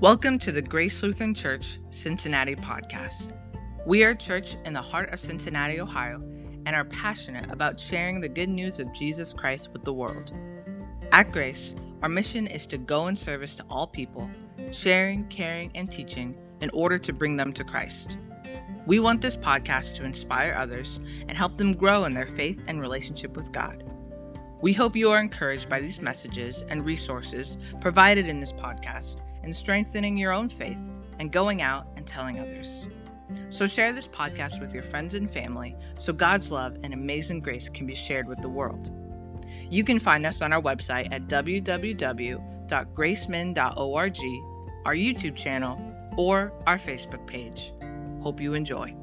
Welcome to the Grace Lutheran Church Cincinnati podcast. We are a church in the heart of Cincinnati, Ohio, and are passionate about sharing the good news of Jesus Christ with the world. At Grace, our mission is to go in service to all people, sharing, caring, and teaching in order to bring them to Christ. We want this podcast to inspire others and help them grow in their faith and relationship with God. We hope you are encouraged by these messages and resources provided in this podcast in strengthening your own faith and going out and telling others. So share this podcast with your friends and family so God's love and amazing grace can be shared with the world. You can find us on our website at www.gracemin.org, our YouTube channel, or our Facebook page. Hope you enjoy.